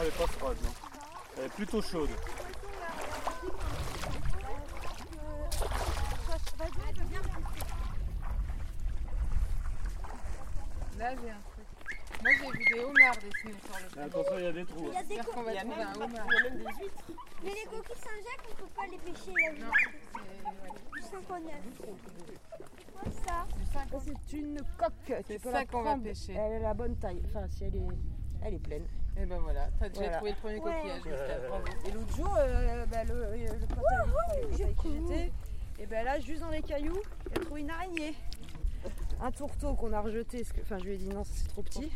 Elle est pas froide, non. Elle est plutôt chaude. Là, j'ai un truc. Moi, j'ai vu des homards dessinés sur le Mais attention, il y a des trous. Il y a des qu'on va trouver un homard. Mais les coquilles Saint-Jacques, on peut pas les pêcher là. Non, Du 59. Ouais, ça? C'est une coque. C'est ça qu'on va pêcher. Elle a la bonne taille. Enfin, si elle est, elle est pleine. Et ben voilà, t'as déjà Voilà. trouvé le premier Ouais. coquillage, Gustave. Bravo. Et l'autre jour, euh, bah, le, le pote avec- le qui j'étais, et ben là, juste dans les cailloux, elle a trouvé une araignée. Un tourteau qu'on a rejeté. parce que- Enfin, je lui ai dit non, ça, c'est trop petit.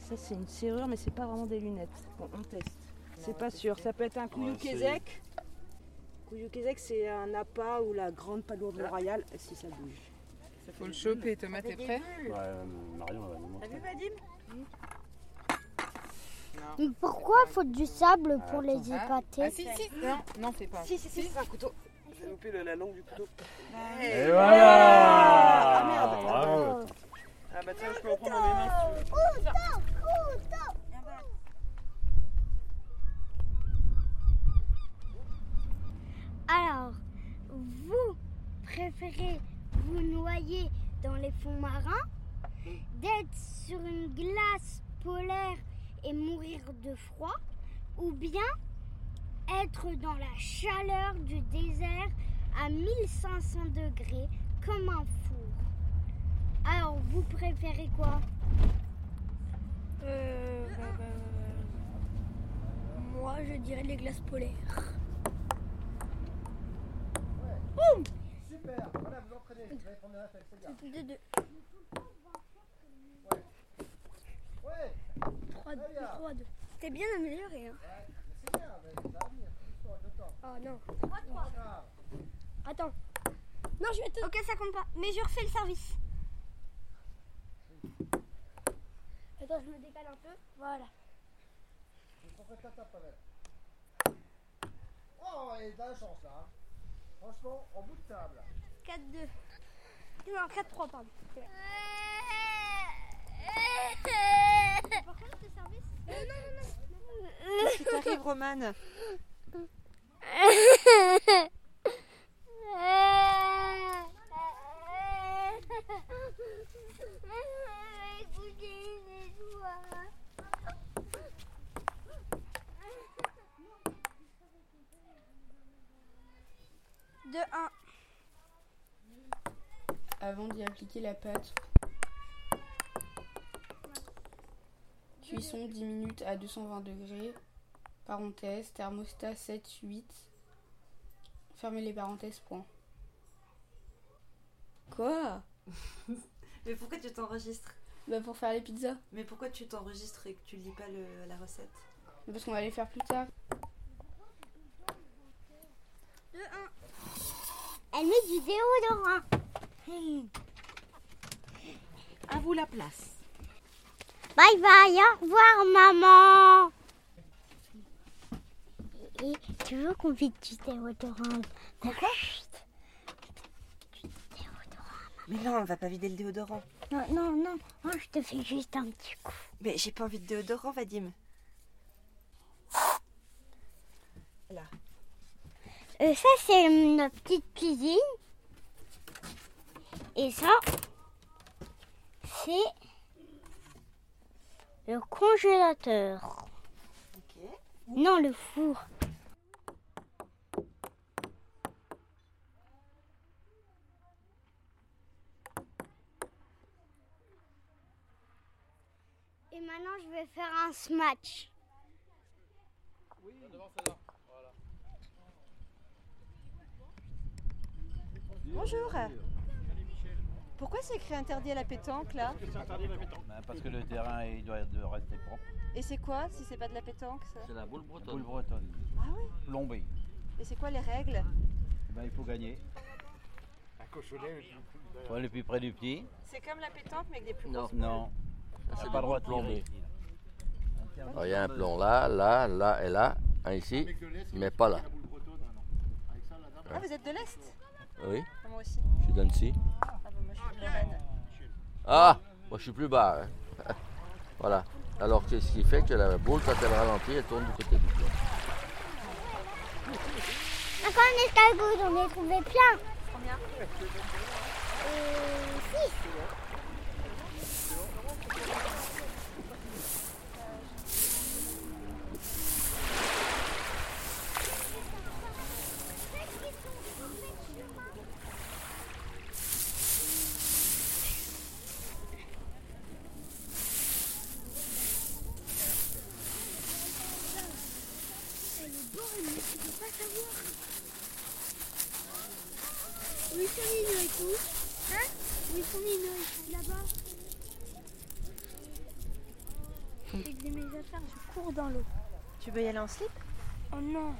Ça, c'est une serrure, mais c'est pas vraiment des lunettes. Bon, on teste. C'est pas sûr. Ça peut être un couillou c'est- kézek. Couillou kézek, c'est un appât ou la grande palourde royale, si ça bouge. Faut le choper, Thomas, t'es prêt Ouais, euh, Marion, elle va nous montrer. Non. Pourquoi faut du sable pour les Ah, épater ah, si, si, non, non, fais pas. Si, si, si, c'est un couteau. J'ai loupé la langue du couteau. Et voilà Ah, merde. Bravo Ah bah tiens, je peux en prendre dans mes mains si tu veux. Alors, vous préférez vous noyer marins, d'être sur une glace polaire et mourir de froid, ou bien être dans la chaleur du désert à 1500 degrés comme un four. Alors, vous préférez quoi? Euh, bah, bah, bah, moi, je dirais les glaces polaires. Super, voilà, vous entraînez. Vous allez prendre c'est bien. Deux, deux. Ouais, 3, 2, 3, 2. T'es bien amélioré, hein c'est bien, mais ça va venir. Oh non. Ah, Attends. Non, je vais te. Ok, ça compte pas. Mais je refais le service. Attends, je me décale un peu. Voilà. je refais ta tape. Oh, et t'as la chance là. Franchement, en bout de table. 4, 2. Non, 4, 3, pardon. Par contre, le service Qu'est-ce qui t'arrive, Romane De 1. Avant d'y appliquer la pâte, cuisson 10 minutes à 220 degrés. Parenthèse, thermostat 7-8. Fermez les parenthèses, point. Quoi? Mais pourquoi tu t'enregistres? Bah pour faire les pizzas, Mais pourquoi tu t'enregistres et que tu lis pas le- la recette? Parce qu'on va les faire plus tard. Elle met du déodorant. Hmm. À vous la place. Bye bye, au revoir maman. Et tu veux qu'on vide du déodorant? Pourquoi Mais non, on va pas vider le déodorant. Non, non, non. Moi, je te fais juste un petit coup. Mais j'ai pas envie de déodorant, Vadim. Là. Euh, ça, c'est notre petite cuisine. Et ça, c'est le congélateur. Non, le four. Et maintenant, je vais faire un smash. Bonjour. Pourquoi c'est écrit interdit à la pétanque là parce que le terrain il doit rester propre. Et c'est quoi si c'est pas de la pétanque ça C'est la boule bretonne. Boule bretonne. Ah oui Plombée. Et c'est quoi les règles Ben, il faut gagner. Un cochonnet. Faut aller plus près du pied. C'est comme la pétanque mais avec des plus Non. grosses Non. c'est T'as pas le droit de. Alors, il y a un plomb là, là, là et là. Un ici, le c'est mais pas la ah là, Ah vous êtes de l'Est Oui, Ah, Moi aussi. je suis d'Annecy. Ah bah moi je suis de Lorraine. Ah Moi, je suis plus bas. hein. voilà. Alors, qu'est-ce qui fait que la boule, quand elle ralentit, elle tourne du côté du plomb. Encore un escargot, j'en ai trouvé plein. Combien? Euh, six. Est bonne, mais tu peux pas savoir. Où ils sont les noix et tout Hein Où ils sont les noix Là-bas. Avec mes affaires, je cours dans l'eau. Tu veux y aller en slip? Oh non